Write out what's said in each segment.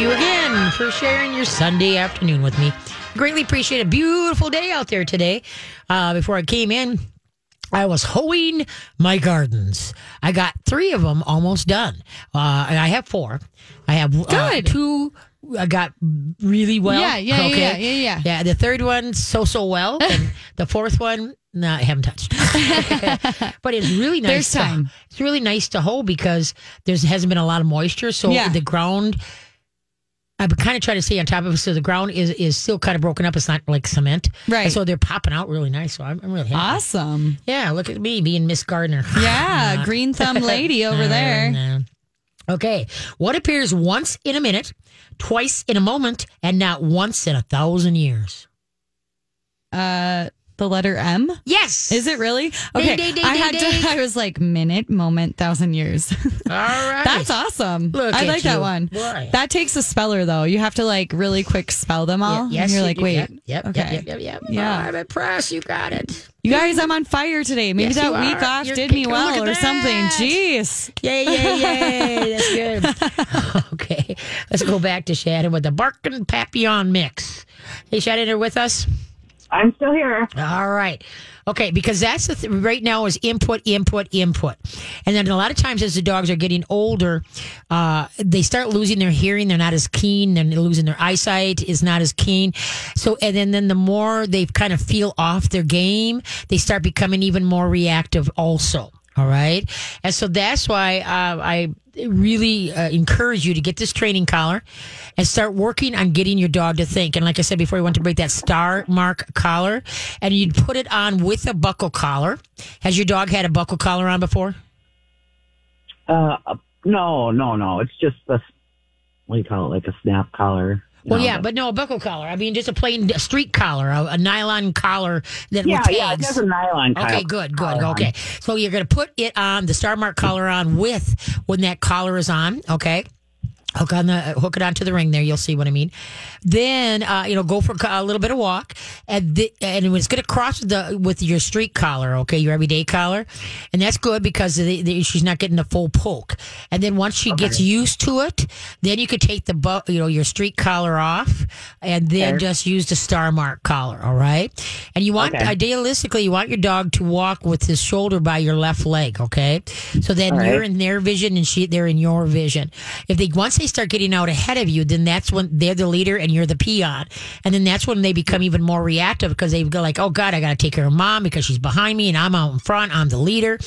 you again for sharing your Sunday afternoon with me. Greatly appreciate a beautiful day out there today. Uh, before I came in, I was hoeing my gardens. I got three of them almost done. Uh, and I have four. I have uh, two. I got really well. Yeah, yeah, yeah, yeah, yeah. Yeah, the third one so so well, and the fourth one, no, I haven't touched. but it's really nice. There's to- time. it's really nice to hoe because there's hasn't been a lot of moisture, so Yeah. the ground. I've kind of trying to stay on top of it, so the ground is is still kind of broken up. It's not like cement, Right. And so they're popping out really nice. So I'm, I'm really happy. Awesome. Yeah, look at me being Miss Gardner. Yeah, green thumb lady over there. No. Okay, what appears once in a minute, twice in a moment, and not once in a thousand years? Uh, the letter M. Yes. Is it really? Okay. ding, ding, I had to. I was like minute, moment, thousand years. All right. That's awesome. Look I like that one. Boy. That takes a speller though. You have to like really quick spell them all. Yeah, yes, and you're you like, do. wait. Yep, yep, okay. yep, yep, yep. Yeah. Oh, I'm impressed. You got it. You guys, I'm on fire today. Maybe Yes, that week off You're did me well or something. Jeez. Yay, yay, yay. That's good. okay. Let's go back to Shannon with the Barkin Papillon mix. Hey, Shannon, are with us? I'm still here. All right. Okay, because that's the th- right now is input, input, input, and then a lot of times as the dogs are getting older, uh, they start losing their hearing. They're not as keen. They're losing their eyesight is not as keen. So and then then the more they kind of feel off their game, they start becoming even more reactive. Also. All right. And so that's why uh, I really uh, encourage you to get this training collar and start working on getting your dog to think. And like I said before, you want to break that star mark collar and you'd put it on with a buckle collar. Has your dog had a buckle collar on before? Uh, no, no, no. It's just a what do you call it? Like a snap collar. Well, know, yeah, the- but no, a buckle collar. I mean, just a plain street collar, a, a nylon collar that yeah, yeah. has a nylon. Okay, collar- good, good. collar on. Okay. So you're going to put it on the Star Mark collar on with when that collar is on. Okay. Hook on the hook it onto the ring there. You'll see what I mean. Then uh, you know go for a little bit of walk, and the, and it's going to cross the with your street collar, okay, your everyday collar, and that's good because the, the, she's not getting the full poke. And then once she gets used to it, then you could take the bu- you know your street collar off, and then Okay. just use the star mark collar. All right, and you want Okay. idealistically you want your dog to walk with his shoulder by your left leg. Okay, so then All right. you're in their vision and she they're in your vision. If they once they start getting out ahead of you, then that's when they're the leader and you're the peon, and then that's when they become even more reactive because they go like, "Oh God, I got to take care of mom because she's behind me and I'm out in front. I'm the leader."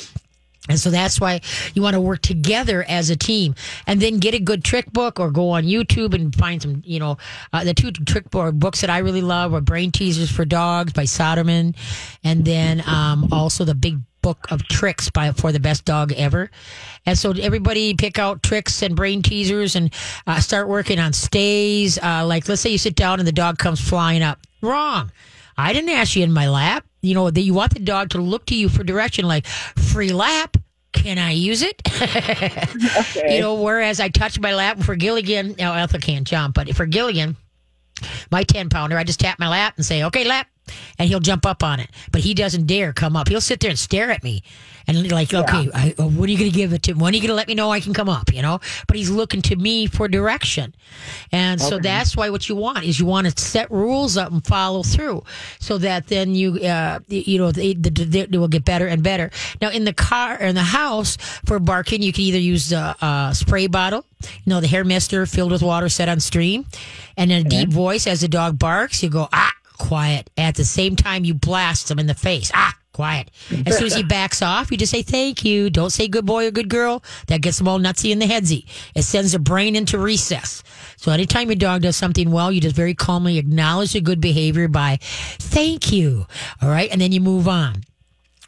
And so that's why you want to work together as a team and then get a good trick book or go on YouTube and find some, you know, uh, the two trick book books that I really love are Brain Teasers for Dogs by Soderman and then um, also the big book of tricks by for the best dog ever. And so everybody pick out tricks and brain teasers and uh, start working on stays. Uh, like let's say you sit down and the dog comes flying up. Wrong. I didn't ask you in my lap. You know, that you want the dog to look to you for direction, like free lap. Can I use it? okay. You know, whereas I touch my lap for Gilligan, now Ethel can't jump, but for Gilligan, my 10 pounder, I just tap my lap and say, okay, lap. And he'll jump up on it. But he doesn't dare come up. He'll sit there and stare at me. And like, okay, I, uh, what are you going to give it to? When are you going to let me know I can come up? You know, but he's looking to me for direction. And so that's why what you want is you want to set rules up and follow through so that then you, uh, you know, they, the, the, they will get better and better. Now in the car or in the house for barking, you can either use the uh, spray bottle, you know, the hair mister filled with water set on stream and in a deep voice as the dog barks, you go, ah, quiet. At the same time, you blast him in the face. Ah, quiet. As soon as he backs off, you just say thank you. Don't say good boy or good girl. That gets them all nutsy in the headsy. It sends their brain into recess. So anytime your dog does something well, you just very calmly acknowledge the good behavior by thank you. All right. And then you move on.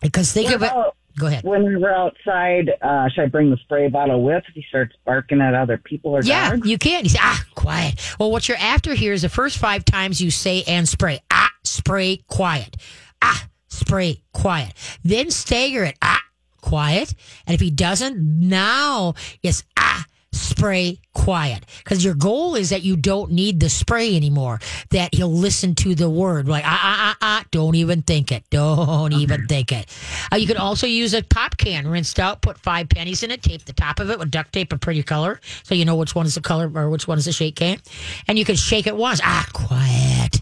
Because think of it. about Go ahead. When we're outside, uh, should I bring the spray bottle with if he starts barking at other people or Yeah, dogs? you can. You say, ah, quiet. Well, what you're after here is the first five times you say and spray. Ah, spray, quiet. Ah, spray, quiet. Then stagger it. Ah, quiet. And if he doesn't, now it's ah, spray, quiet. because your goal is that you don't need the spray anymore. That he'll listen to the word like ah ah ah ah. Don't even think it. Don't even think it. Uh, you can also use a pop can, rinsed out, put five pennies in it, tape the top of it with duct tape a pretty color so you know which one is the color or which one is the shake can, and you can shake it once. Ah, quiet.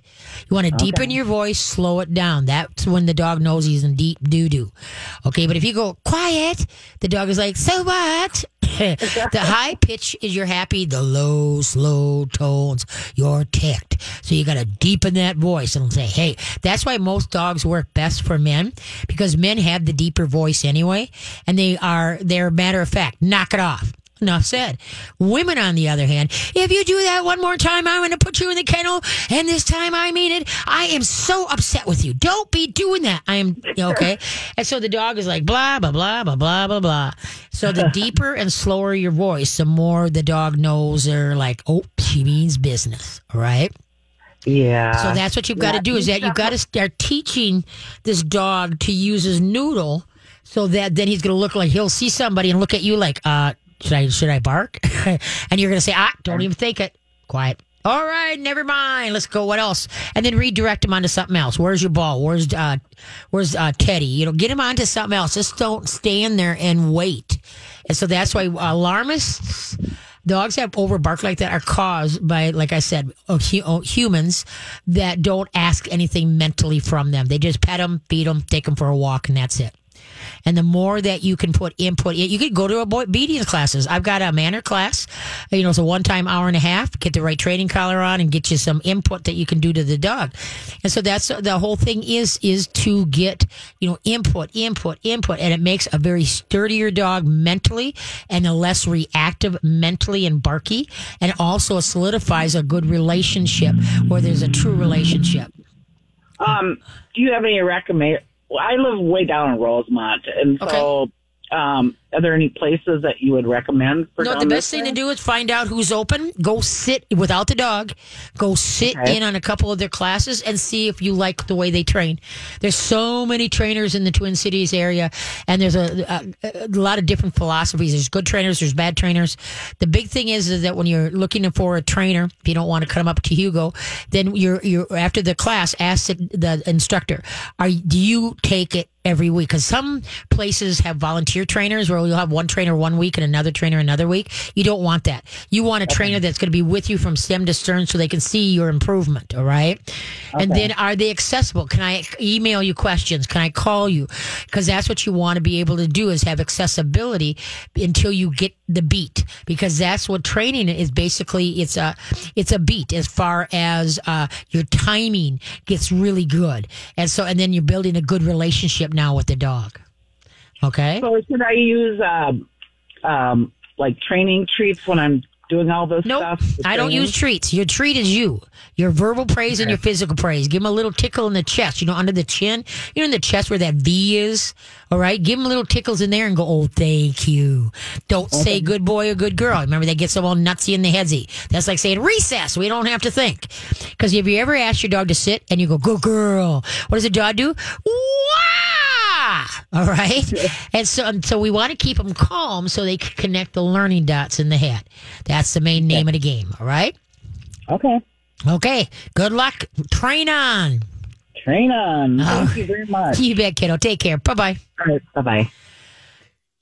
You want to deepen your voice, slow it down. That's when the dog knows he's in deep doo doo. Okay, but if you go quiet, the dog is like, so what? the high pitch is you're happy, the low, slow tones, you're ticked. So you got to deepen that voice and say, hey, that's why most dogs work best for men because men have the deeper voice anyway. And they are, they're matter of fact, knock it off. Enough said. Women, on the other hand, if you do that one more time, I'm going to put you in the kennel, and this time I mean it. I am so upset with you. Don't be doing that. I am okay. And so the dog is like blah blah blah blah blah blah blah. So the deeper and slower your voice, the more the dog knows they're like, oh, she means business. All right. Yeah. So that's what you've got to do is that you've got to start teaching this dog to use his noodle so that then he's going to look like he'll see somebody and look at you like, uh, should I should I bark? and you're going to say, ah, don't even think it. Quiet. All right, never mind. Let's go. What else? And then redirect him onto something else. Where's your ball? Where's uh, where's uh, Teddy? You know, get him onto something else. Just don't stand there and wait. And so that's why alarmists, dogs that over bark like that are caused by, like I said, hu- humans that don't ask anything mentally from them. They just pet them, feed them, take them for a walk, and that's it. And the more that you can put input, you could go to obedience classes. I've got a manner class. You know, it's a one time hour and a half. Get the right training collar on and get you some input that you can do to the dog. And so that's the whole thing is is to get you know input, input, input, and it makes a very sturdier dog mentally and a less reactive mentally and barky, and also solidifies a good relationship where there's a true relationship. Um, do you have any recommend? I live way down in Rosemount, and so um, are there any places that you would recommend for? No, the best thing to do is find out who's open. Go sit without the dog. Go sit Okay. in on a couple of their classes and see if you like the way they train. There's so many trainers in the Twin Cities area, and there's a, a, a lot of different philosophies. There's good trainers, there's bad trainers. The big thing is, is that when you're looking for a trainer, if you don't want to come up to Hugo, then you're you're after the class, ask the, the instructor, are do you take it every week because some places have volunteer trainers where you'll have one trainer one week and another trainer another week. You don't want that. You want a trainer that's going to be with you from stem to stern so they can see your improvement. All right. And then are they accessible? Can I email you questions? Can I call you? Because that's what you want to be able to do is have accessibility until you get the beat because that's what training is basically it's a it's a beat as far as uh, your timing gets really good and so and then you're building a good relationship now with the dog okay So should I use um, um, like training treats when I'm doing all this Nope, stuff? the I don't use treats. Your treat is you. Your verbal praise and your physical praise. Give him a little tickle in the chest, you know, under the chin. You know, in the chest where that V is. All right. Give him little tickles in there and go, oh, thank you. Don't say good boy or good girl. Remember, that gets them all nutsy in the headsy. That's like saying recess. We don't have to think. Because if you ever ask your dog to sit and you go, good girl, what does the dog do? Wah! All right. And so, and so we want to keep them calm so they can connect the learning dots in the head. That's the main name of the game. All right. Okay. Okay. Good luck. Train on. Train on. Oh. Thank you very much. You bet, kiddo. Take care. Bye bye. All right. Bye bye.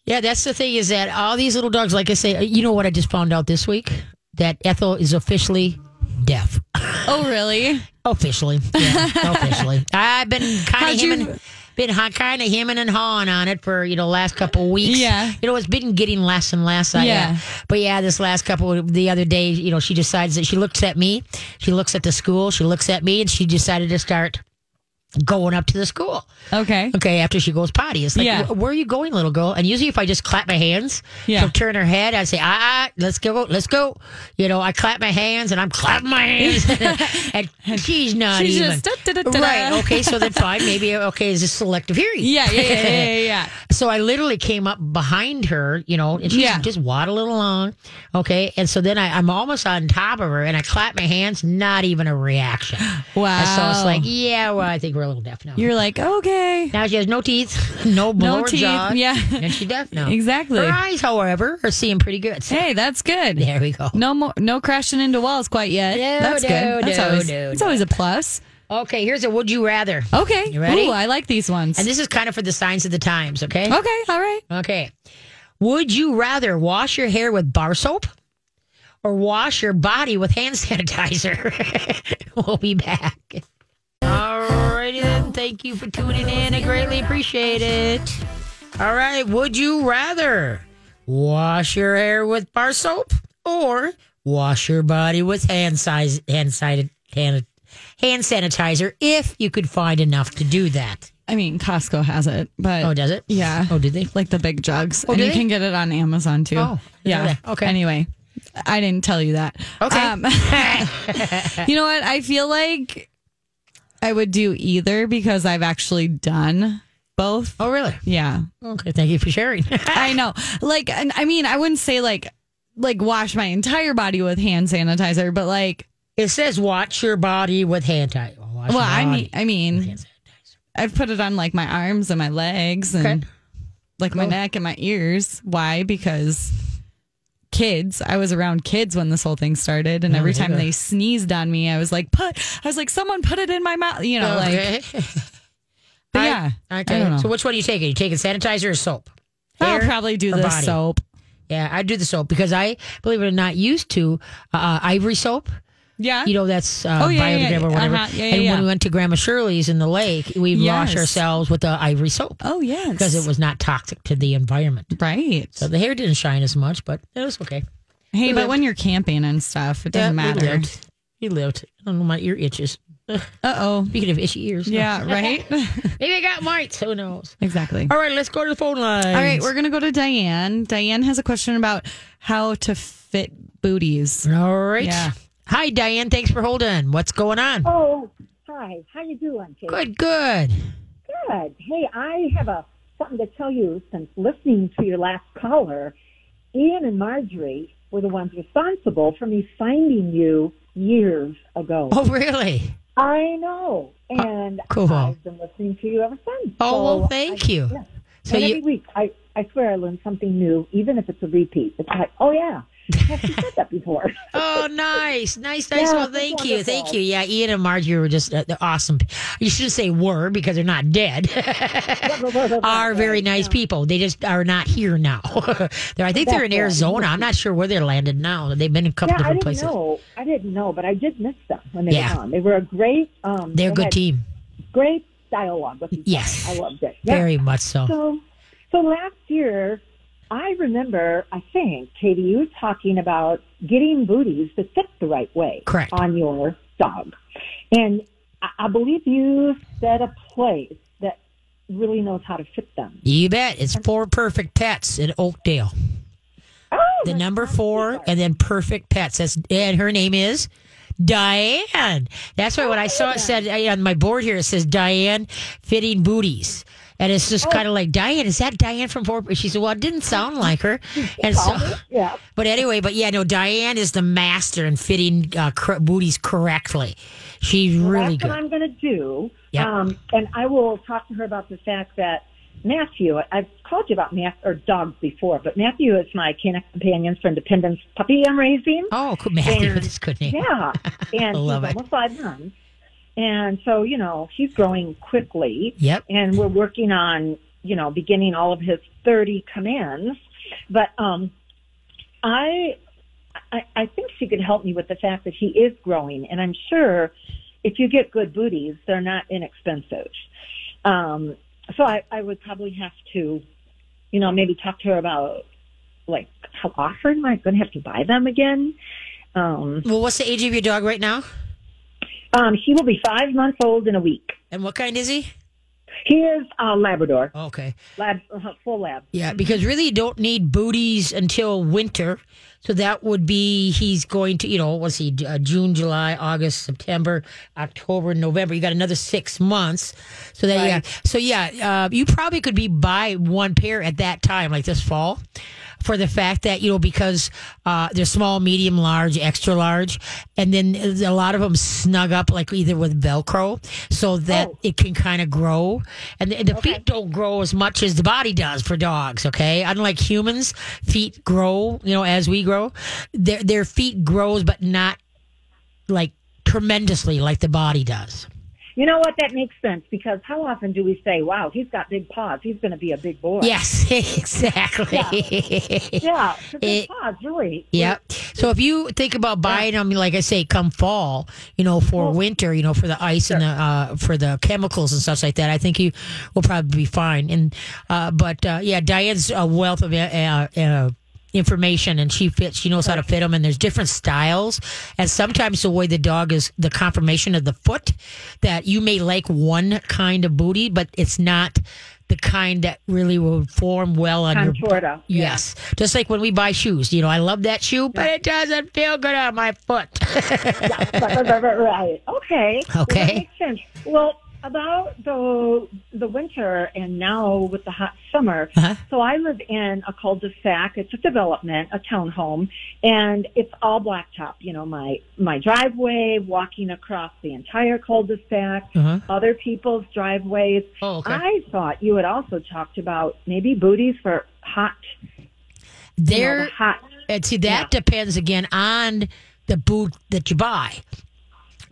Yeah, that's the thing is that all these little dogs, like I say, uh, you know what I just found out this week? That Ethel is officially deaf. Oh, really? Officially. Yeah, officially. I've been kind How'd of you- hemming, been kind of hemming and hawing on it for, you know, last couple of weeks. Yeah. You know, it's been getting less and less. I, Yeah. uh, but yeah, this last couple, the other day, you know, she decides that she looks at me, she looks at the school, she looks at me, and she decided to start going up to the school. Okay. Okay, after she goes potty. It's like, Yeah. Where are you going, little girl? And usually if I just clap my hands, Yeah. she'll turn her head. I say, ah, ah, let's go, let's go. You know, I clap my hands and I'm clapping my hands. and she's not She's even. just da-da-da-da-da. right. Okay, so then fine. Maybe, okay, is this selective hearing? Yeah, yeah, yeah, yeah, yeah, yeah. So I literally came up behind her, you know, and she's Yeah. just waddling along. Okay. And so then I, I'm almost on top of her and I clap my hands, not even a reaction. Wow. And so it's like, yeah, well, I think we're we're a little deaf now. You're like, okay. now she has no teeth, no, No lower teeth, jaw, yeah. and she's deaf now. Exactly. Her eyes, however, are seeing pretty good. So Hey, that's good. there we go. No more, no crashing into walls quite yet. No, that's no, good. That's no, always, no, it's no. always a plus. Okay, here's a would you rather. Okay. You ready? Ooh, I like these ones. And this is kind of for the signs of the times, okay? okay. All right. Okay. Would you rather wash your hair with bar soap or wash your body with hand sanitizer? we'll be back. All Thank you for tuning in. I greatly appreciate it. All right. Would you rather wash your hair with bar soap or wash your body with hand size hand sided hand hand sanitizer if you could find enough to do that? I mean, Costco has it, but Oh, does it? Yeah. Oh, did they? like the big jugs, Oh, and do you they? can get it on Amazon too. Oh, yeah. okay. Anyway, I didn't tell you that. Okay. Um, you know what? I feel like I would do either because I've actually done both. Oh, really? Yeah, Okay. Thank you for sharing. I know. Like, and I mean, I wouldn't say like like wash my entire body with hand sanitizer, but like, It says watch your body with hand. Wash well, I mean, I mean, sanitizer. I've put it on like my arms and my legs and Okay. like my Cool. neck and my ears. Why? Because kids, I was around kids when this whole thing started, and every time they sneezed on me, I was like, put, I was like, someone put it in my mouth, you know, like, but I- yeah, Okay. So which one are you taking? You taking sanitizer or soap? I'll probably do the body? soap. Yeah, I do the soap because I believe it or not used to uh, ivory soap. Yeah. You know that's uh, Oh, yeah, yeah, biodegradable yeah. or whatever. Uh-huh. Yeah, yeah, and yeah. when we went to Grandma Shirley's in the lake, we washed ourselves with the ivory soap oh, yes. because it was not toxic to the environment. right. So the hair didn't shine as much, but it was okay. hey, we but lived. when you're camping and stuff, it doesn't Yeah, we matter. lived. We lived. I don't know. My ear itches. Uh oh. Speaking of itchy ears. Yeah, right? Maybe I got mites. Who knows? exactly. All right, let's go to the phone line. All right, we're going to go to Diane. Diane has a question about how to fit booties. All right. Yeah. Hi, Diane. Thanks for holding. What's going on? Oh, hi. How you doing, Kate? Good, good. Good. Hey, I have a something to tell you since listening to your last caller. Ian and Marjorie were the ones responsible for me finding you years ago. Oh, really? I know. And cool. I've been listening to you ever since. Oh, So well, thank I- you. yeah. So you- every week, I, I swear I learn something new, even if it's a repeat. It's like, oh, yeah. Have she said that before? Oh, nice, nice, nice. Yeah, well, thank you, thank you. Yeah, Ian and Margie were just uh, they're awesome. You should say were because they're not dead. are very nice people. They just are not here now. they're, I think they're in That's. Arizona. I'm not sure where they're landed now. They've been in a couple Yeah, I different didn't places. know. I didn't know, but I did miss them when they Yeah. were on. They were a great. Um, They're a they good team, Great dialogue with each. Yes. I loved it. Yeah. very much so. So, so last year, I remember. I think Katie, you were talking about getting booties that fit the right way Correct. on your dog, and I, believe you said a place that really knows how to fit them. You bet. It's four perfect pets in Oakdale. Oh, The number four, and then perfect pets. That's and her name is Diane. That's why when I saw it said uh, on my board here, it says Diane fitting booties. And it's just kind of like Diane. Is that Diane from Four? She said, "Well, it didn't sound like her." And so, yeah. but anyway, but yeah, no, Diane is the master in fitting uh, cor- booties correctly. She's really That's good. what I'm going to do. Yep. Um, and I will talk to her about the fact that Matthew, I've called you about Matthew or dogs before, but Matthew is my canine companion for Independence puppy I'm raising. Oh, cool. Matthew, And- that's a good name. Yeah. And he's love it. almost five months. And so, you know, he's growing quickly. Yep. And we're working on, you know, beginning all of his 30 commands. But, um, I, I, I think she could help me with the fact that he is growing. And I'm sure if you get good booties, they're not inexpensive. Um, so I, I would probably have to, you know, maybe talk to her about like how often am I going to have to buy them again? Um, Well, what's the age of your dog right now? Um, he will be five months old in a week. And what kind is he? He is a Labrador, Okay. lab, uh, full lab. Yeah, because really you don't need booties until winter. So that would be he's going to, you know, what's he, uh, June, July, August, September, October, November. You got another six months. So that, yeah. So yeah, uh, you probably could be buy one pair at that time, like this fall. For the fact that you know because uh, they're small, medium, large, extra large, and then a lot of them snug up like either with Velcro, so that Oh. it can kind of grow, and the, the feet don't grow as much as the body does for dogs. Okay, unlike humans, feet grow, you know, as we grow, their their feet grows, but not like tremendously like the body does. You know what? That makes sense because how often do we say, "Wow, he's got big paws. He's going to be a big boy." Yes, exactly. Yeah, his It- paws really. Yep. So if you think about buying them, like I say, come fall, you know, for winter, you know, for the ice and the uh, for the chemicals and stuff like that, I think you will probably be fine. And uh, but uh, yeah, Diane's a wealth of uh, uh, information, and she fits. She knows how to fit them, and there's different styles. And sometimes the way the dog is, the conformation of the foot, that you may like one kind of booty, but it's not. The kind that really will form well on your. Yeah. Yes. Just like when we buy shoes. You know, I love that shoe, but it doesn't feel good on my foot. right, right. Okay. Well, Okay. that makes sense. Well, about the the winter and now with the hot summer. Uh-huh. So I live in a cul-de-sac. It's a development, a townhome, and it's all blacktop. You know, my my driveway, walking across the entire cul-de-sac, Uh-huh. other people's driveways. Oh, okay. I thought you had also talked about maybe booties for hot, you know, there, the hot. and see, that Yeah. depends again on the boot that you buy.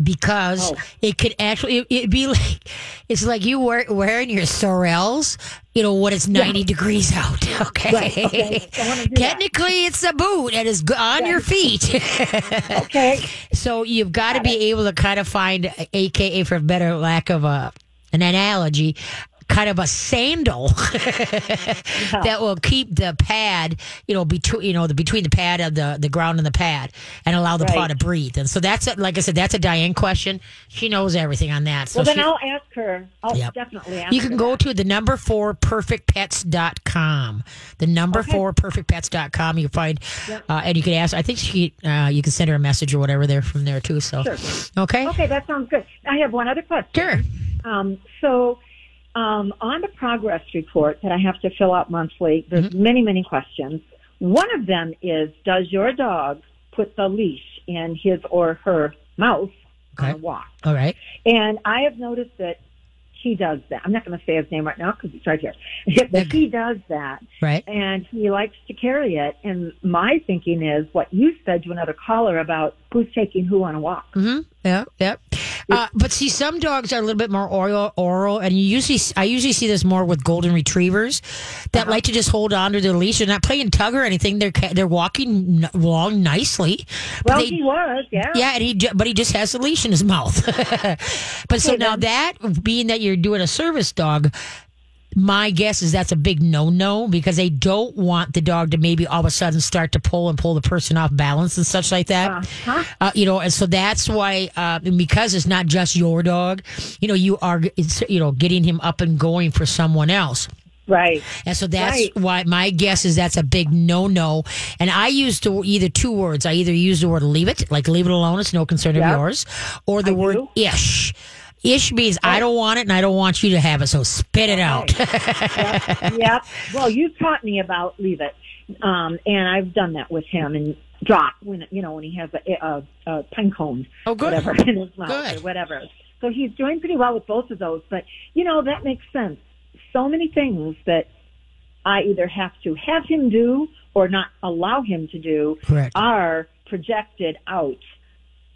Because Oh. it could actually, it, it'd be like, it's like you wear, wearing your sorels, you know, when it's 90 degrees out. Okay. Right, okay. Do that. Technically, it's a boot and it's on your feet. Okay. So you've got to be able to kind of find, AKA for better lack of a an analogy, kind of a sandal that will keep the pad, you know, between you know the between the pad and the the ground and the pad, and allow the paw to breathe. And so that's a, like I said, that's a Diane question. She knows everything on that. So Well, then she- I'll ask her. I'll Yep. definitely ask you can go that. to the number four perfectpets.com. The number Okay. four perfectpets.com. You find, uh, and you can ask, I think she, uh, you can send her a message or whatever there from there too. So, Sure. okay. Okay, that sounds good. I have one other question. Sure. Um, so, um, on the progress report that I have to fill out monthly, there's Mm-hmm. many, many questions. One of them is, does your dog put the leash in his or her mouth on Okay. a walk? All right. And I have noticed that he does that. I'm not going to say his name right now because it's right here. but he does that. Right. and he likes to carry it. And my thinking is what you said to another caller about who's taking who on a walk. Mm-hmm. Yeah. Yep. Uh, but see, some dogs are a little bit more oral, oral, and you usually, I usually see this more with golden retrievers that Uh-huh. like to just hold on to their leash. They're not playing tug or anything. They're they're walking along nicely. But Well, they- he was, yeah. Yeah, and he but he just has the leash in his mouth. but so now then. that being that you're doing a service dog, my guess is that's a big no no because they don't want the dog to maybe all of a sudden start to pull and pull the person off balance and such like that. Uh-huh. Uh, you know, and so that's why, uh, because it's not just your dog, you know, you are, it's, you know, getting him up and going for someone else. Right. And so that's Right. why my guess is that's a big no no. And I use the, either two words. I either use the word leave it, like leave it alone, it's no concern Yeah. of yours, or the I word do. ish. Ish means I don't want it and I don't want you to have it, so spit it out. yep. yep. Well, you taught me about leave it, um, and I've done that with him and drop when you know when he has a, a, a pine cone, Oh, good. whatever in his mouth Good. or whatever. So he's doing pretty well with both of those. But you know that makes sense. So many things that I either have to have him do or not allow him to do Correct. are projected out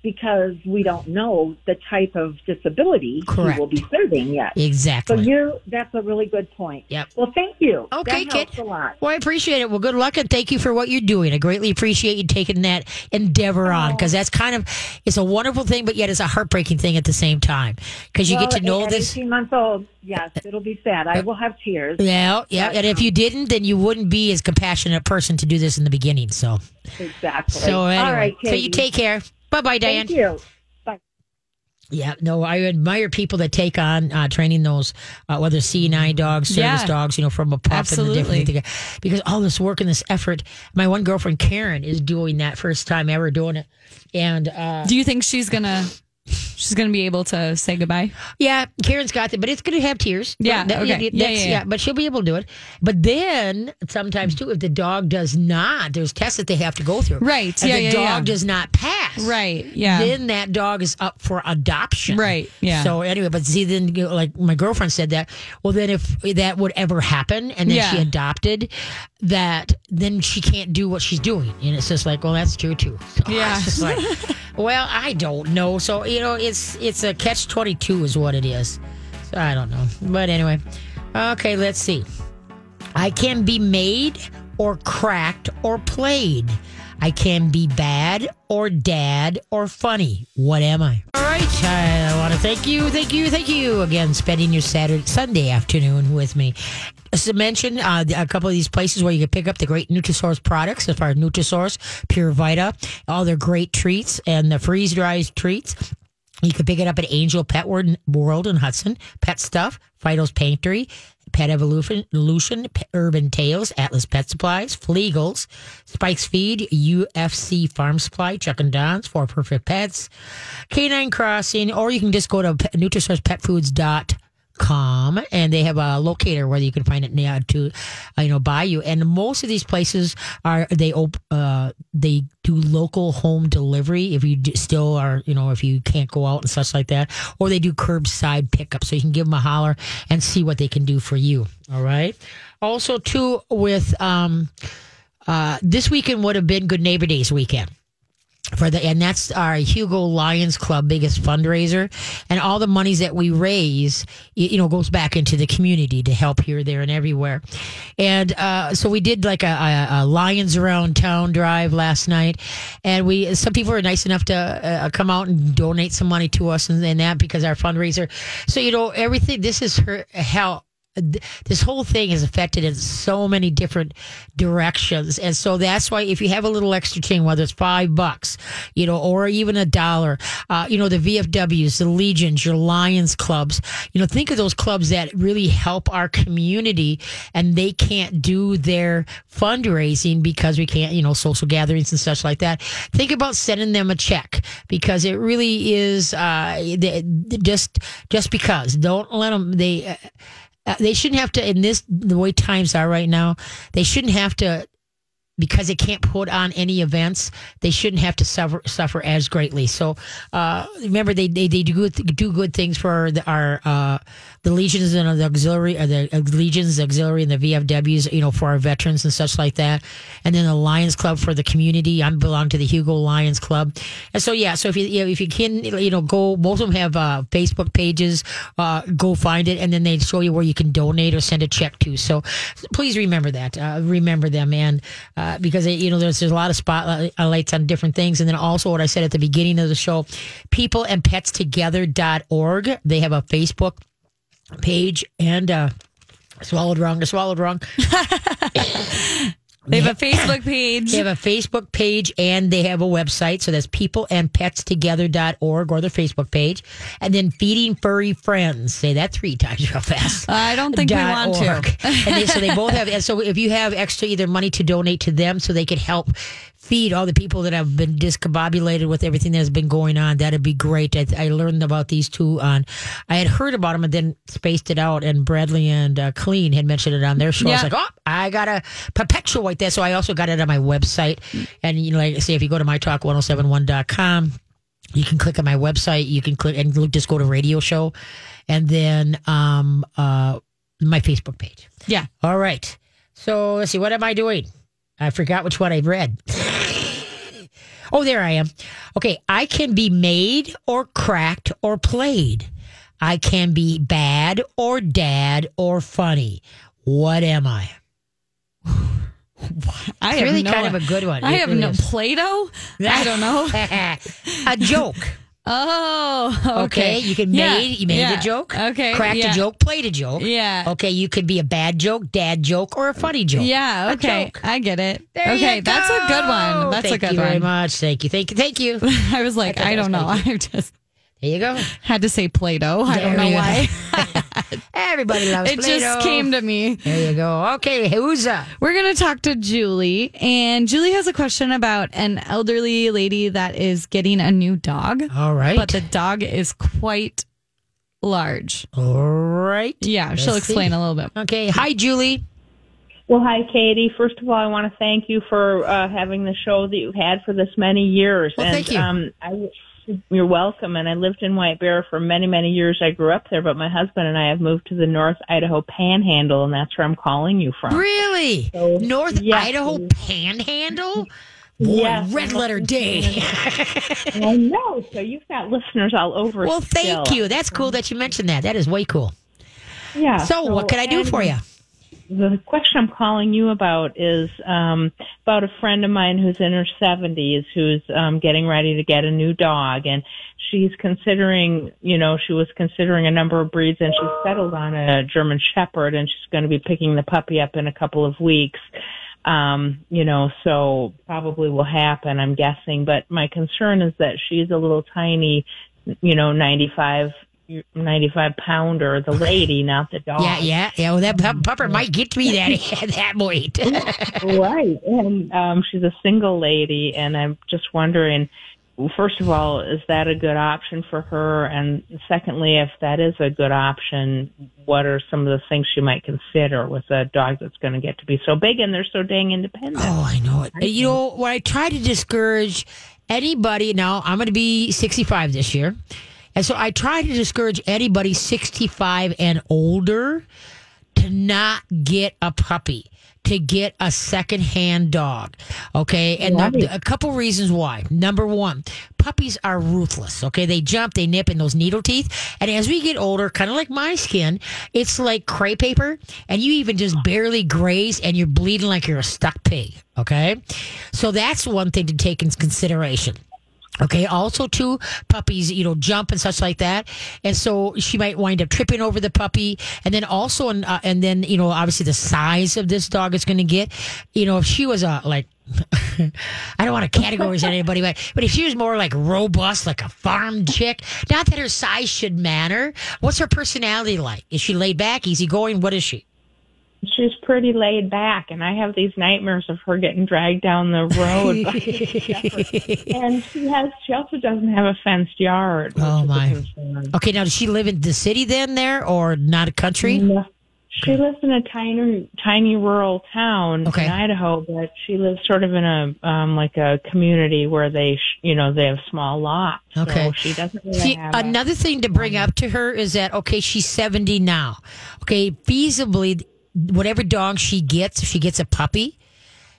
because we don't know the type of disability Correct. he will be serving yet. Exactly. So you, that's a really good point. Yep. Well, thank you. Okay, that kid. a lot. Well, I appreciate it. Well, good luck and thank you for what you're doing. I greatly appreciate you taking that endeavor on Oh. because that's kind of it's a wonderful thing, but yet it's a heartbreaking thing at the same time because you well, get to know this. 18 months old, yes, it'll be sad. I will have tears. Yeah, yeah. And if you didn't, then you wouldn't be as compassionate a person to do this in the beginning. So, Exactly. so anyway, All right, so you take care. Bye, bye, Diane. Thank you. Bye. Yeah, no, I admire people that take on uh, training those, uh, whether K9 dogs, service Yeah. dogs, you know, from a pup and the different things. Because all this work and this effort, my one girlfriend Karen is doing that first time ever doing it, and uh, Do you think she's gonna She's going to be able to say goodbye. Yeah, Karen's got it, but it's going to have tears. Yeah, That- okay. Yeah, that's- yeah, yeah. But she'll be able to do it. But then sometimes too, if the dog does not, there's tests that they have to go through. Right, If yeah, the yeah, dog yeah. does not pass. Right, yeah. Then that dog is up for adoption. Right, yeah. So anyway, but see, then you know, like my girlfriend said that. Well, then if that would ever happen, and then she adopted, that then she can't do what she's doing, and it's just like, well, that's true too. So Yeah. It's just like, well, I don't know. So you know, it's it's a catch twenty two is what it is. So I don't know, but anyway, okay, let's see. I can be made or cracked or played. I can be bad or dad or funny. What am I? All right. I want to thank you, thank you, thank you again, spending your Saturday, Sunday afternoon with me. Just to mention uh, a couple of these places where you can pick up the great Nutrisource products, as far as Nutrisource, Pure Vita, all their great treats and the freeze dried treats. You can pick it up at Angel Pet World in Hudson, Pet Stuff, Fido's Paintery, Pet Evolution, Urban Tails, Atlas Pet Supplies, Flegels, Spike's Feed, UFC Farm Supply, Chuck and Don's, Four Perfect Pets, Canine Crossing, or you can just go to Pet- NutrisourcePetFoods.com com and they have a locator where you can find it now to uh, you know buy you. And most of these places are they op- uh they do local home delivery if you still are you know if you can't go out and such like that or they do curbside pickup. So you can give them a holler and see what they can do for you. All right? Also too with um uh this weekend would have been good neighbor days weekend for the and that's our Hugo Lions Club biggest fundraiser, and all the monies that we raise, you know, goes back into the community to help here, there, and everywhere. And uh, so we did like a, a, a Lions around town drive last night, and we some people were nice enough to uh, come out and donate some money to us and, and that because our fundraiser. So you know, everything. This is her how this whole thing is affected in so many different directions. And so that's why if you have a little extra change whether it's five bucks you know or even a dollar uh, you know the vfws the legions your lions clubs you know think of those clubs that really help our community and they can't do their fundraising because we can't you know social gatherings and such like that. Think about sending them a check because it really is uh, they- just just because. Don't let them they uh, uh, they shouldn't have to in this the way times are right now they shouldn't have to because they can't put on any events they shouldn't have to suffer suffer as greatly. So uh, remember they, they they do good do good things for the, our uh, the legions and the auxiliary or the legions the auxiliary and the vfws you know for our veterans and such like that. And then the lions club for the community. I belong to the hugo lions club. And so yeah so if you, you know, if you can you know go most of them have uh, facebook pages uh, go find it. And then they show you where you can donate or send a check to. So please remember that uh, remember them. And uh, because you know there's, there's a lot of spotlights on different things. And then also what i said at the beginning of the show people and pets together.org they have a facebook page and uh swallowed wrong I swallowed wrong They have a Facebook page. They have a Facebook page and they have a website. So that's peopleandpetstogether.org or their Facebook page. And then Feeding Furry Friends. Say that three times real fast. I don't think we want org. to. and they, so they both have. And so if you have extra either money to donate to them so they could help feed all the people that have been discombobulated with everything that's been going on, that'd be great. I, I learned about these two on, I had heard about them and then spaced it out. And Bradley and uh, Clean had mentioned it on their show. I was like, oh, I gotta perpetuate that. So I also got it on my website. And you know, like I say, if you go to mytalk1071.com, you can click on my website. You can click and just go to radio show, and then um uh my Facebook page. Yeah. All right. So let's see. What am I doing? I forgot which one I read. oh, there I am. Okay. I can be made or cracked or played. I can be bad or dad or funny. What am I? I It's really no, kind of a good one. I It have really no. Play-Doh. I don't know. a joke. Oh, okay. Okay, you can Yeah, made you made yeah. a joke. Okay, cracked yeah. a joke, played a joke. Yeah. Okay, you could be a bad joke, dad joke, or a funny joke. Yeah. Okay. joke. I get it. There okay, you that's a good one. That's Thank a good you one. very much. Thank you. Thank you. Thank you. I was like, I I, don't know. I'm just There you go. Had to say Play-Doh. I don't know why. Everybody loves it Play-Doh. just came to me. There you go. Okay, who's up? We're going to talk to Julie, and Julie has a question about an elderly lady that is getting a new dog, All right. but the dog is quite large. All right. Yeah, she'll explain see. a little bit. Okay. Hi, Julie. Well, hi, Katie. First of all, I want to thank you for uh, having the show that you've had for this many years. Well, and, thank you. Um, I, you're welcome. And I lived in White Bear for many, many years. I grew up there, but my husband and I have moved to the North Idaho Panhandle, and that's where I'm calling you from. Really? So, North yes, Idaho. Panhandle? Boy, Yes. red letter day. I know. So you've got listeners all over. well, thank still. you. That's cool that you mentioned that. That is way cool. Yeah. So, what can I do for you? The question I'm calling you about is um, about a friend of mine who's in her 70s who's um, getting ready to get a new dog, and she's considering, you know, she was considering a number of breeds, and she's settled on a German Shepherd, and she's going to be picking the puppy up in a couple of weeks. Um, you know, so probably will happen, I'm guessing. But my concern is that she's a little tiny, you know, 95 95 pounder, the lady, not the dog. Yeah, yeah, yeah. Well, that pup- pupper might get to be that that weight. right. And um, she's a single lady, and I'm just wondering. First of all, is that a good option for her? And secondly, if that is a good option, what are some of the things she might consider with a dog that's going to get to be so big and they're so dang independent? Oh, I know it. You know, what I try to discourage anybody now, I'm going to be 65 this year. And so I try to discourage anybody 65 and older to not get a puppy, to get a secondhand dog. Okay. And the- a couple reasons why. Number one, puppies are ruthless. Okay. They jump, they nip in those needle teeth. And as we get older, kind of like my skin, it's like crepe paper and you even just barely graze and you're bleeding like you're a stuck pig. Okay. So that's one thing to take into consideration. Okay. Also, too, puppies, you know, jump and such like that, and so she might wind up tripping over the puppy, and then also, and uh, and then you know, obviously the size of this dog is going to get. You know, if she was a like. I don't want to categorize anybody, but but if she was more like robust, like a farm chick, not that her size should matter. What's her personality like? Is she laid back, easygoing? What is she? She's pretty laid back, and I have these nightmares of her getting dragged down the road. by and she has, she also doesn't have a fenced yard. Oh, my. Okay, now does she live in the city then, there, or not a country? No. She lives in a tiny, tiny rural town Okay. in Idaho, but she lives sort of in a um like a community where they, sh- you know, they have small lots. Okay. So she doesn't really See, have a- another thing to bring up to her is that okay, she's seventy now. Okay, feasibly, whatever dog she gets, if she gets a puppy,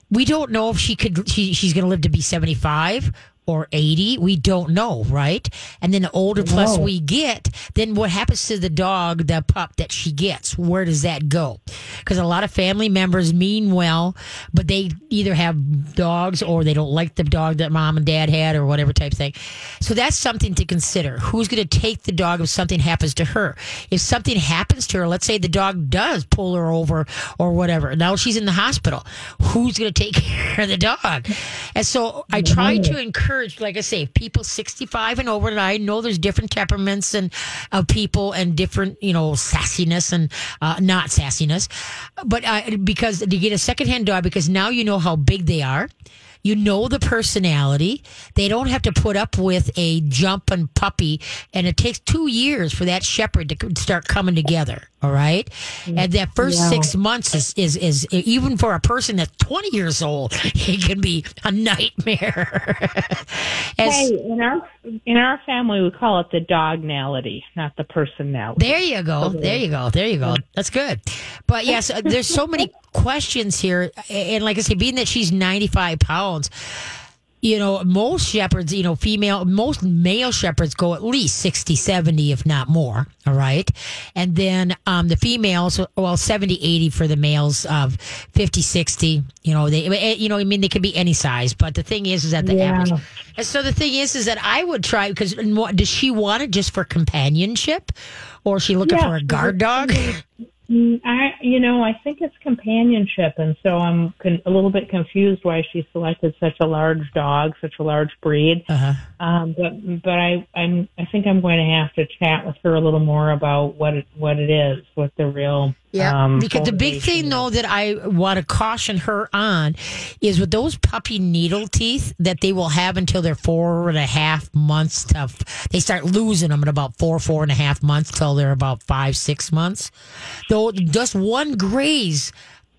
we don't know if she could. She, she's going to live to be seventy five or eighty. We don't know, right? And then the older plus we get, then what happens to the dog, the pup that she gets? Where does that go? Because a lot of family members mean well, but they either have dogs or they don't like the dog that mom and dad had or whatever type thing. So that's something to consider. Who's going to take the dog if something happens to her? If something happens to her, let's say the dog does pull her over or whatever. Now she's in the hospital. Who's going to take care of the dog? And so I try to encourage, like I say, people 65 and over. And I know there's different temperaments and of people and different, you know, sassiness and uh, not sassiness. But uh, because to get a secondhand dog, because now you know how big they are. You know the personality. They don't have to put up with a jumping puppy, and it takes two years for that shepherd to start coming together. All right, and that first six months is, is is even for a person that's twenty years old, it can be a nightmare. As- Hey, in our in our family, we call it the dognality, not the personality. There you go. There you go. There you go. That's good. But yes, uh, there's so many questions here. And like I say, being that she's 95 pounds, you know, most shepherds, you know, female, most male shepherds go at least 60, 70, if not more. All right. And then um, the females, well, 70, 80 for the males, of 50, 60. You know, they, eh, you know, I mean, they can be any size. But the thing is, is that the average. And so the thing is, is that I would try because does she want it just for companionship, or is she looking Yeah, for a guard dog? Mm, I, you know, I think it's companionship, and so I'm con- a little bit confused why she selected such a large dog, such a large breed. Uh-huh. Um, but but I I'm I think I'm going to have to chat with her a little more about what it what it is, what the real Yeah, um, because the big thing is. though that I want to caution her on is with those puppy needle teeth that they will have until they're four and a half months to they start losing them at about four four and a half months till they're about five six months. Though just one graze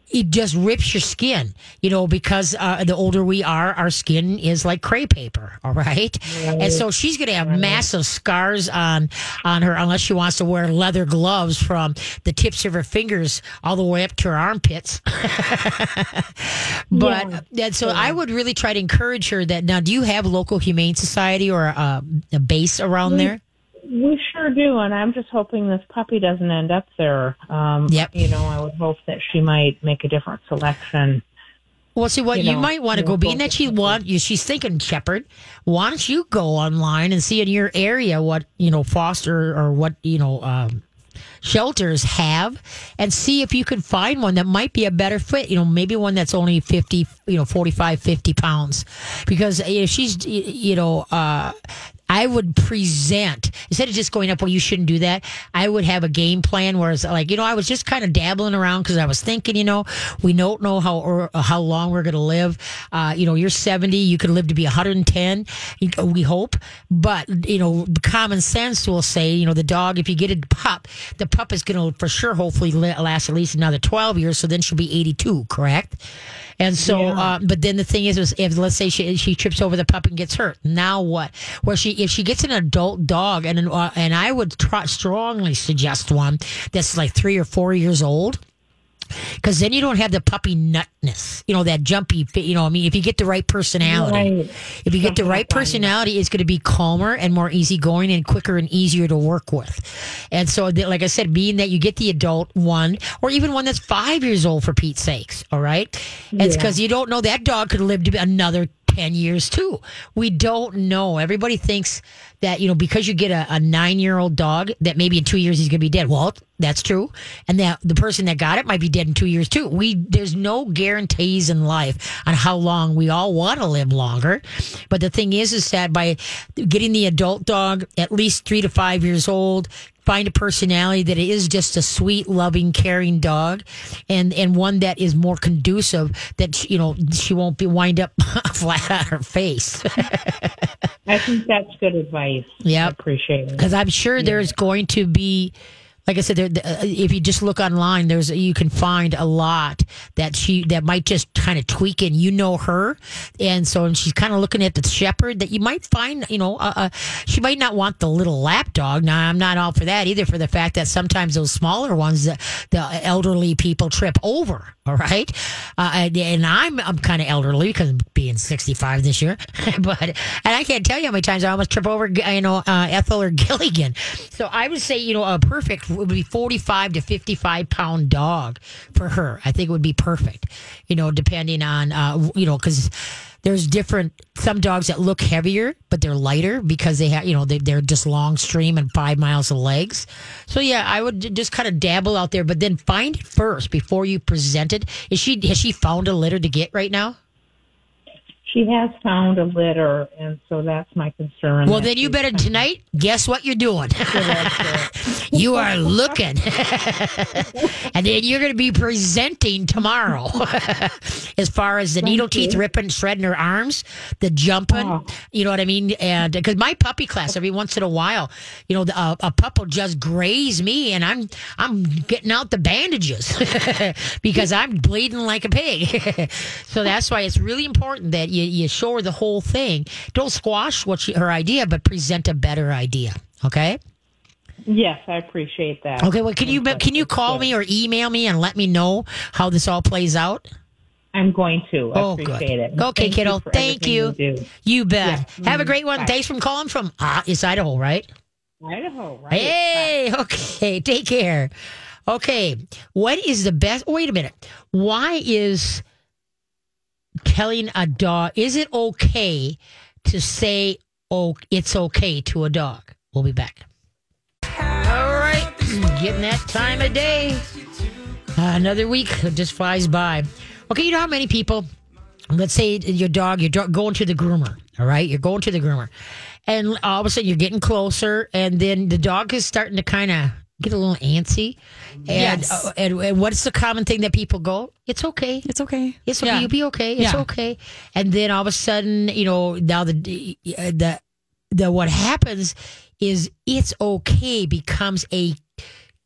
it just rips your skin, you know, because uh, the older we are, our skin is like cray paper, all right? And so she's going to have massive scars on on her unless she wants to wear leather gloves from the tips of her fingers all the way up to her armpits. but and so I would really try to encourage her that now. Do you have local humane society or a, a base around there? We sure do, and I'm just hoping this puppy doesn't end up there. Um, Yep. You know, I would hope that she might make a different selection. Well, see what you, you know, might want to go, know, being that she want you, she's thinking shepherd. Why don't you go online and see in your area what you know foster or what you know um, shelters have, and see if you can find one that might be a better fit. You know, maybe one that's only fifty, you know, 45, 50 pounds, because if she's you know. Uh, I would present instead of just going up. Well, you shouldn't do that. I would have a game plan where it's like, you know, I was just kind of dabbling around because I was thinking, you know, we don't know how or how long we're going to live. Uh, you know, you're 70, you could live to be 110. We hope, but you know, common sense will say, you know, the dog. If you get a pup, the pup is going to for sure, hopefully, last at least another 12 years. So then she'll be 82, correct? And so, uh, but then the thing is, is if let's say she she trips over the pup and gets hurt, now what? Where she if she gets an adult dog, and an, uh, and I would try, strongly suggest one that's like three or four years old. Because then you don't have the puppy nutness, you know, that jumpy, fit- you know, I mean, if you get the right personality, Right. if you get the right like that, yeah. personality, it's going to be calmer and more easygoing and quicker and easier to work with. And so, like I said, being that you get the adult one or even one that's five years old for Pete's sakes, all right? It's because you don't know that dog could live to be another 10 years too. We don't know. Everybody thinks that, you know, because you get a, a nine year old dog, that maybe in two years he's going to be dead. Well, that's true. And that the person that got it might be dead in two years too. We, there's no guarantees in life on how long we all want to live longer. But the thing is, is that by getting the adult dog at least three to five years old, find a personality that is just a sweet, loving, caring dog, and and one that is more conducive that you know she won't be wind up flat on her face. I think that's good advice. Yeah, I appreciate it. because I'm sure there's going to be. Like I said, there, uh, if you just look online, there's you can find a lot that she that might just kind of tweak and you know her, and so and she's kind of looking at the shepherd that you might find. You know, uh, uh, she might not want the little lap dog. Now I'm not all for that either. For the fact that sometimes those smaller ones, the, the elderly people trip over. All right, uh, and, and I'm I'm kind of elderly because I'm being 65 this year, but and I can't tell you how many times I almost trip over, you know, uh, Ethel or Gilligan. So I would say, you know, a perfect would be 45 to 55 pound dog for her. I think it would be perfect, you know, depending on, uh, you know, because there's different some dogs that look heavier but they're lighter because they have you know they, they're just long stream and five miles of legs. So yeah i would just kind of dabble out there but then find it first before you present it. Is she has she found a litter to get right now? She has found a litter, and so that's my concern. well then you better tonight guess what you're doing you are looking. And then you're going to be presenting tomorrow. As far as the needle teeth ripping shredding her arms the jumping Oh. you know what i mean? And because my puppy class every once in a while you know the, uh, a pup will just graze me and i'm i'm getting out the bandages because i'm bleeding like a pig. So that's why it's really important that you, you show her the whole thing. Don't squash what she, her idea but present a better idea okay Yes, I appreciate that. Okay, well, can you can you call me or email me and let me know how this all plays out? I'm going to. I Oh, appreciate good. it. Okay, Thank kiddo. You Thank everything you. You bet. Yeah. Have a great one. Bye. Thanks for calling from ah, it's Idaho, right? Idaho, right? Hey, okay. Take care. Okay, what is the best? oh, Wait a minute. Why is telling a dog? Is it okay to say, "Oh, it's okay" to a dog? We'll be back. Getting that time of day. another week just flies by. Okay, you know how many people, let's say your dog, you're going to the groomer, all right? You're going to the groomer. And all of a sudden you're getting closer, and then the dog is starting to kind of get a little antsy. And, Yes. uh, and, and what's the common thing that people go? It's okay. It's okay. It's okay. Yeah. You'll be okay. It's Yeah. okay. And then all of a sudden, you know, now the uh, the the what happens is it's okay becomes a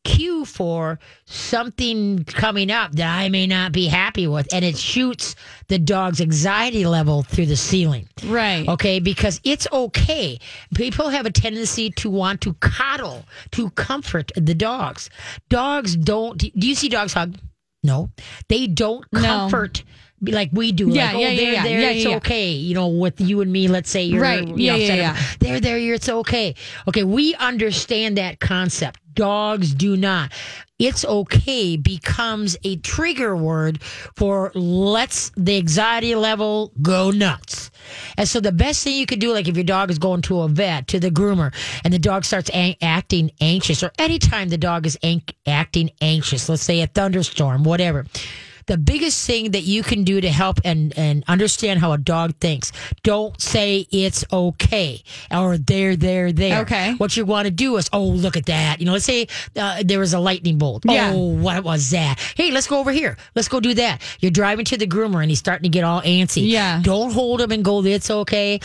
cue for something coming up that I may not be happy with, and it shoots the dog's anxiety level through the ceiling. Right. Okay, because it's okay. People have a tendency to want to coddle, to comfort the dogs. Dogs don't. Do you see dogs hug? No, they don't No. Like we do, Yeah, like, oh, yeah, yeah, there, yeah. there, Yeah, it's yeah, okay. You know, with you and me, let's say you're Right. you Yeah, know, yeah, yeah. There, there, you're, it's okay. Okay, we understand that concept. Dogs do not. It's okay becomes a trigger word for let's the anxiety level go nuts. And so the best thing you could do, like if your dog is going to a vet, to the groomer, and the dog starts a- acting anxious, or anytime the dog is an- acting anxious, let's say a thunderstorm, whatever. The biggest thing that you can do to help and, and understand how a dog thinks, don't say it's okay or there, there, there. Okay. What you want to do is, oh, look at that. You know, let's say uh, there was a lightning bolt. Yeah. Oh, what was that? Hey, let's go over here. Let's go do that. You're driving to the groomer and he's starting to get all antsy. Yeah. Don't hold him and go, it's okay.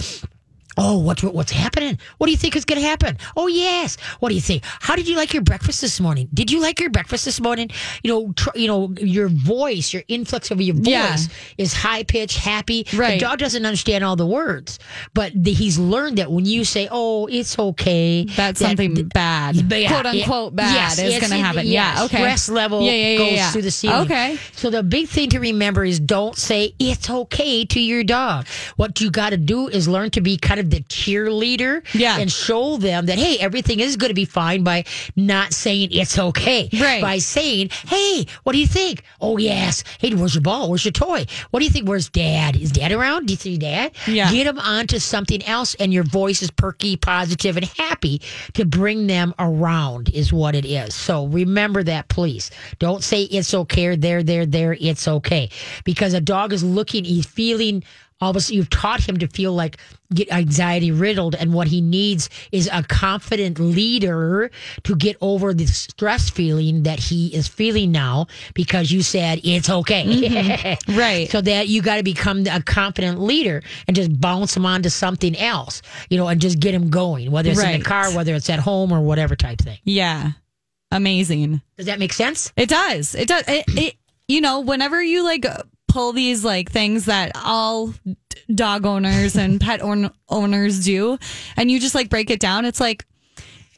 Oh, what's what's happening? What do you think is going to happen? Oh, yes. What do you think? How did you like your breakfast this morning? Did you like your breakfast this morning? You know, tr- you know, your voice, your influx of your voice Yeah. is high pitched, happy. Right. The dog doesn't understand all the words, but the, he's learned that when you say, "Oh, it's okay," That's that- something bad, yeah, quote unquote bad, yes, is going to happen. yeah, Yeah. Okay. Stress level Yeah, yeah, yeah, goes through the ceiling. Okay. So the big thing to remember is don't say it's okay to your dog. What you got to do is learn to be kind of the cheerleader Yeah. and show them that hey, everything is going to be fine by not saying it's okay. Right. By saying, "Hey, what do you think?" "Oh, yes." "Hey, where's your ball? Where's your toy?" "What do you think? Where's dad? Is dad around? Do you see dad?" Yeah. Get them onto something else and your voice is perky, positive and happy to bring them around is what it is. So remember that please. Don't say it's okay there, there, there, it's okay. Because a dog is looking, he's feeling all of a sudden you've taught him to feel like get anxiety riddled and what he needs is a confident leader to get over the stress feeling that he is feeling now because you said it's okay mm-hmm. Right. so that you got to become a confident leader and just bounce him onto something else you know and just get him going whether it's in the car whether it's at home or whatever type thing Yeah. Amazing. does that make sense It does. It does. It, it, you know, whenever you like pull these like things that all d- dog owners and pet own- owners do, and you just like break it down, it's like,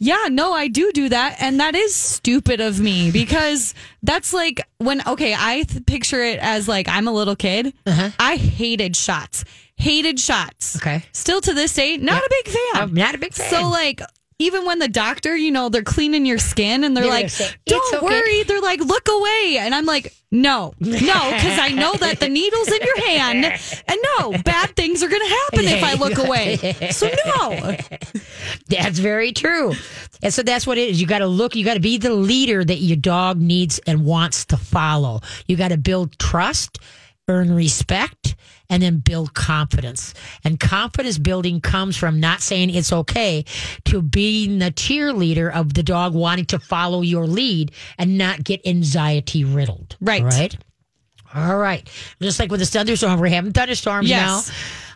yeah, no, I do do that. And that is stupid of me because that's like when, okay, I th- picture it as like I'm a little kid. Uh-huh. I hated shots, hated shots. Okay. Still to this day, not a big fan. i'm not a big fan So like even when the doctor, you know, they're cleaning your skin and they're like, "Don't okay." worry." They're like, "Look away," and I'm like, "No, no," because I know that the needle's in your hand, and no, bad things are going to happen if I look away. So no, That's very true. And so that's what it is. You got to look, you got to be the leader that your dog needs and wants to follow. You got to build trust, earn respect, and then build confidence. And confidence building comes from not saying it's okay to being the cheerleader of the dog wanting to follow your lead and not get anxiety riddled. Right. Right. All right. Just like with the thunderstorm, we're having thunderstorms Yes.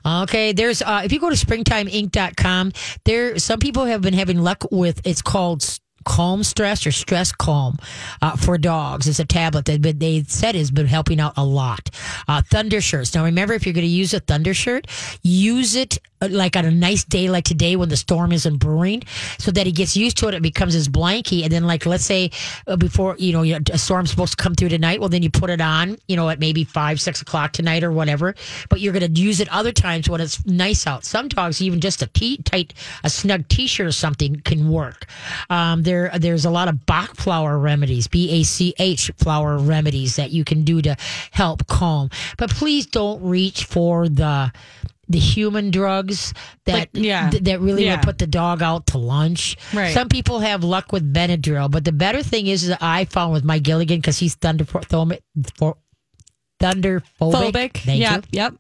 now. Okay, there's uh, if you go to springtimeinc.com, there some people have been having luck with it's called calm stress or stress calm uh, for dogs. It's a tablet that they said has been helping out a lot. Uh, thunder shirts. Now remember, if you're going to use a thunder shirt, use it like on a nice day like today when the storm isn't brewing, so that he gets used to it. It becomes his blankie, and then like let's say uh, before you know a storm's supposed to come through tonight, well then you put it on, you know, at maybe five six o'clock tonight or whatever. But you're going to use it other times when it's nice out. Some dogs even just a t- tight a snug t-shirt or something can work. Um, there there's a lot of Bach flower remedies, B A C H flower remedies that you can do to help calm. But please don't reach for the the human drugs that Like, yeah. th- that really Yeah. will put the dog out to lunch. Right. Some people have luck with Benadryl, but the better thing is that I found with Mike Gilligan because he's thunder for thunderphobic. Phobic. Thank yep. you Yep.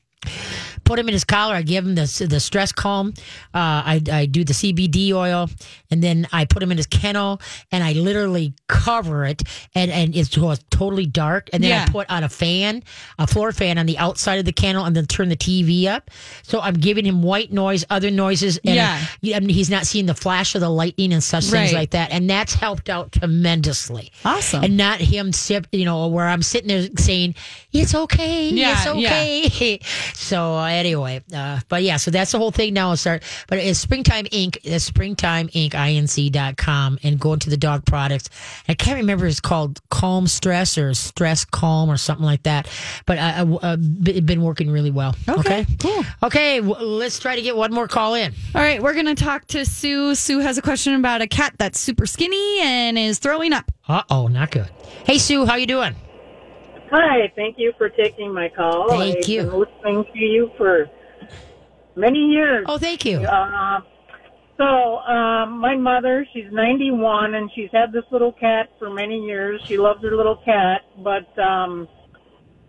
Put him in his collar. I give him the the stress calm. Uh, I I do the CBD oil, and then I put him in his kennel, and I literally cover it, and and it's totally dark, and then Yeah. I put on a fan, a floor fan on the outside of the kennel, and then turn the TV up. So I'm giving him white noise, other noises, and Yeah. I mean, he's not seeing the flash of the lightning and such things like that, and that's helped out tremendously. Awesome. and not him sip, you know, where I'm sitting there saying it's okay, Yeah, it's yeah. okay. so uh, anyway, uh, but yeah, so that's the whole thing now. I'll start, but it's Springtime Inc. It's Springtime Inc. Inc.com and go into the dog products. I can't remember it's called Calm Stress or Stress Calm or something like that. But I, I, uh, been working really well. Okay, cool. Okay, let's try to get one more call in. All right, we're going to talk to Sue. Sue has a question about a cat that's super skinny and is throwing up. Uh oh, not good. Hey Sue, how you doing? Hi, thank you for taking my call. Thank I've you. been listening to you for many years. Oh, thank you. Uh, so, um, my mother, she's 91 and she's had this little cat for many years. She loves her little cat, but, um,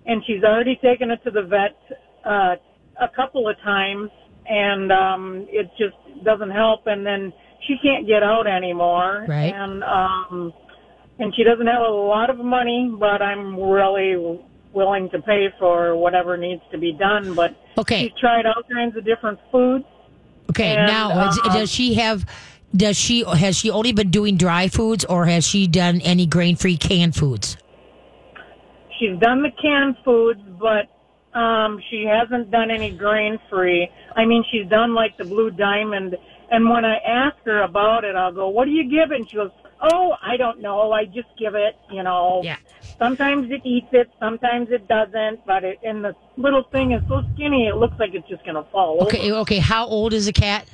and she's already taken it to the vet, uh, a couple of times and, um, it just doesn't help. And then she can't get out anymore. Right. And, um, and she doesn't have a lot of money, but I'm really willing to pay for whatever needs to be done. But Okay. she's tried all kinds of different foods. Okay, And, now um, does she have? Does she has she only been doing dry foods, or has she done any grain free canned foods? She's done the canned foods, but um, she hasn't done any grain free. I mean, she's done like the Blue Diamond. And when I ask her about it, I'll go, "What do you give? And she goes, "Oh, I don't know. I just give it. You know, Yeah. sometimes it eats it, sometimes it doesn't. But it and the little thing is so skinny, it looks like it's just gonna fall over. Okay, okay. How old is the cat?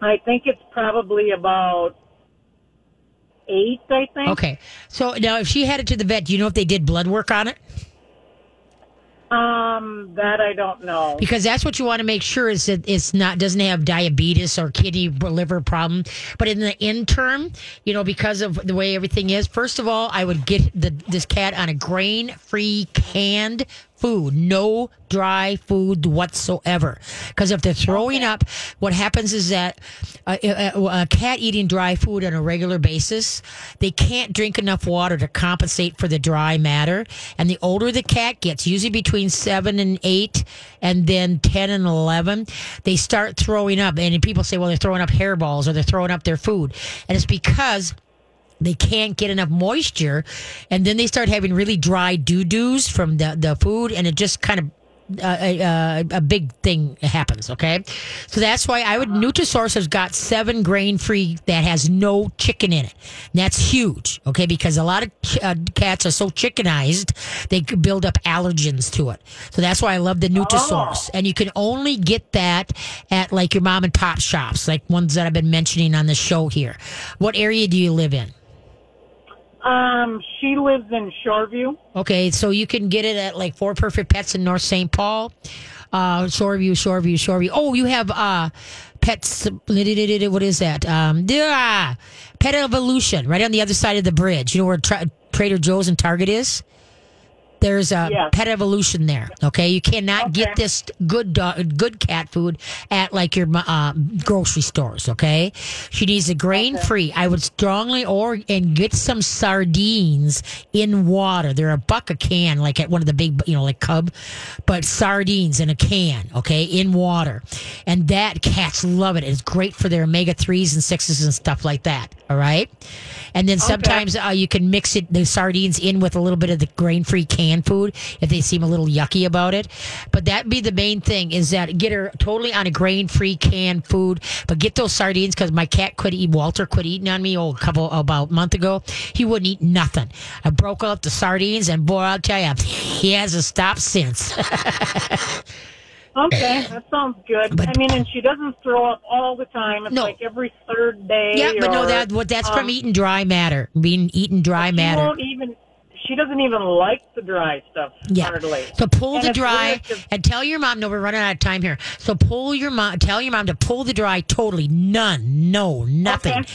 I think it's probably about eight. I think. Okay, so now if she had it to the vet, do you know if they did blood work on it? Um, that I don't know. Because that's what you want to make sure is that it's not doesn't have diabetes or kidney liver problem. But in the interim, you know, because of the way everything is, first of all, I would get the this cat on a grain free canned food, no dry food whatsoever. Because if they're throwing up, what happens is that a, a, a cat eating dry food on a regular basis, they can't drink enough water to compensate for the dry matter. And the older the cat gets, usually between seven and eight, and then 10 and 11, they start throwing up. And people say, well, they're throwing up hairballs or they're throwing up their food. And it's because they can't get enough moisture and then they start having really dry doo-doos from the, the food and it just kind of uh, uh, a big thing happens okay? So that's why i would nutrisource has got seven grain free that has no chicken in it. And that's huge okay? Because a lot of ch- uh, cats are so chickenized they build up allergens to it. So that's why i love the nutrisource. And you can only get that at like your mom and pop shops like ones that i've been mentioning on the show here. What area do you live in Um, she lives in Shoreview. Okay, so you can get it at like Four Perfect Pets in North St. Paul. Uh, Shoreview, Shoreview, Shoreview. Oh, you have uh, Pets. What is that? Um, Pet Evolution, right on the other side of the bridge. You know where Tra- Trader Joe's and Target is. There's a Yes. Pet Evolution there. Okay, you cannot get this good dog, good cat food at like your uh, grocery stores. Okay, she needs a grain free. I would strongly or and get some sardines in water. They're a buck a can, like at one of the big, you know, like Cub, but sardines in a can. Okay, in water, and that cats love it. It's great for their omega threes and sixes and stuff like that. All right, and then sometimes uh, you can mix it the sardines in with a little bit of the grain free canned food if they seem a little yucky about it. But that'd be the main thing is that get her totally on a grain free canned food, but get those sardines because my cat quit eating. Walter quit eating on me oh, a couple about a month ago. He wouldn't eat nothing. I broke up the sardines, and boy, I'll tell you, he hasn't stopped since. Okay, that sounds good. But- I mean, and she doesn't throw up all the time. It's No. like every third day. yeah, but no, that what that's from um, eating dry matter, being eating dry She matter. won't even. She doesn't even like the dry stuff Yeah. hardly. So pull And the dry and tell your mom. No, we're running out of time here. So pull your mom. Tell your mom to pull the dry totally. None. No. Nothing. Okay.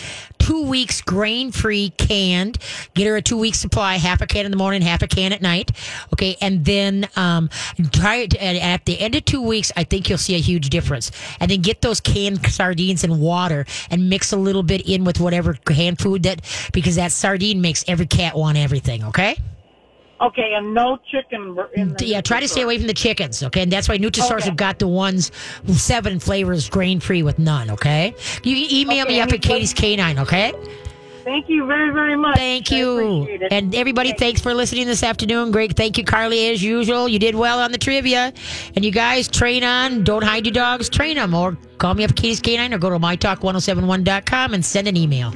Two weeks grain free canned. Get her a two week supply. Half a can in the morning, half a can at night. Okay, and then um, try it. At the end of two weeks, I think you'll see a huge difference. And then get those canned sardines in water and mix a little bit in with whatever canned food that because that sardine makes every cat want everything. Okay. Okay, and no chicken. In the Yeah, try to stay away from the chickens, okay? And that's why Nutrisource Okay. have got the ones seven flavors grain free with none, okay? You can email Okay, me up at Katie's Canine, okay? Thank you very, very much. Thank you. And everybody, thanks for listening this afternoon. Great. Thank you, Carly, as usual. You did well on the trivia. And you guys, train on. Don't hide your dogs, train them. Or call me up at Katie's Canine or go to mytalk1071.com and send an email.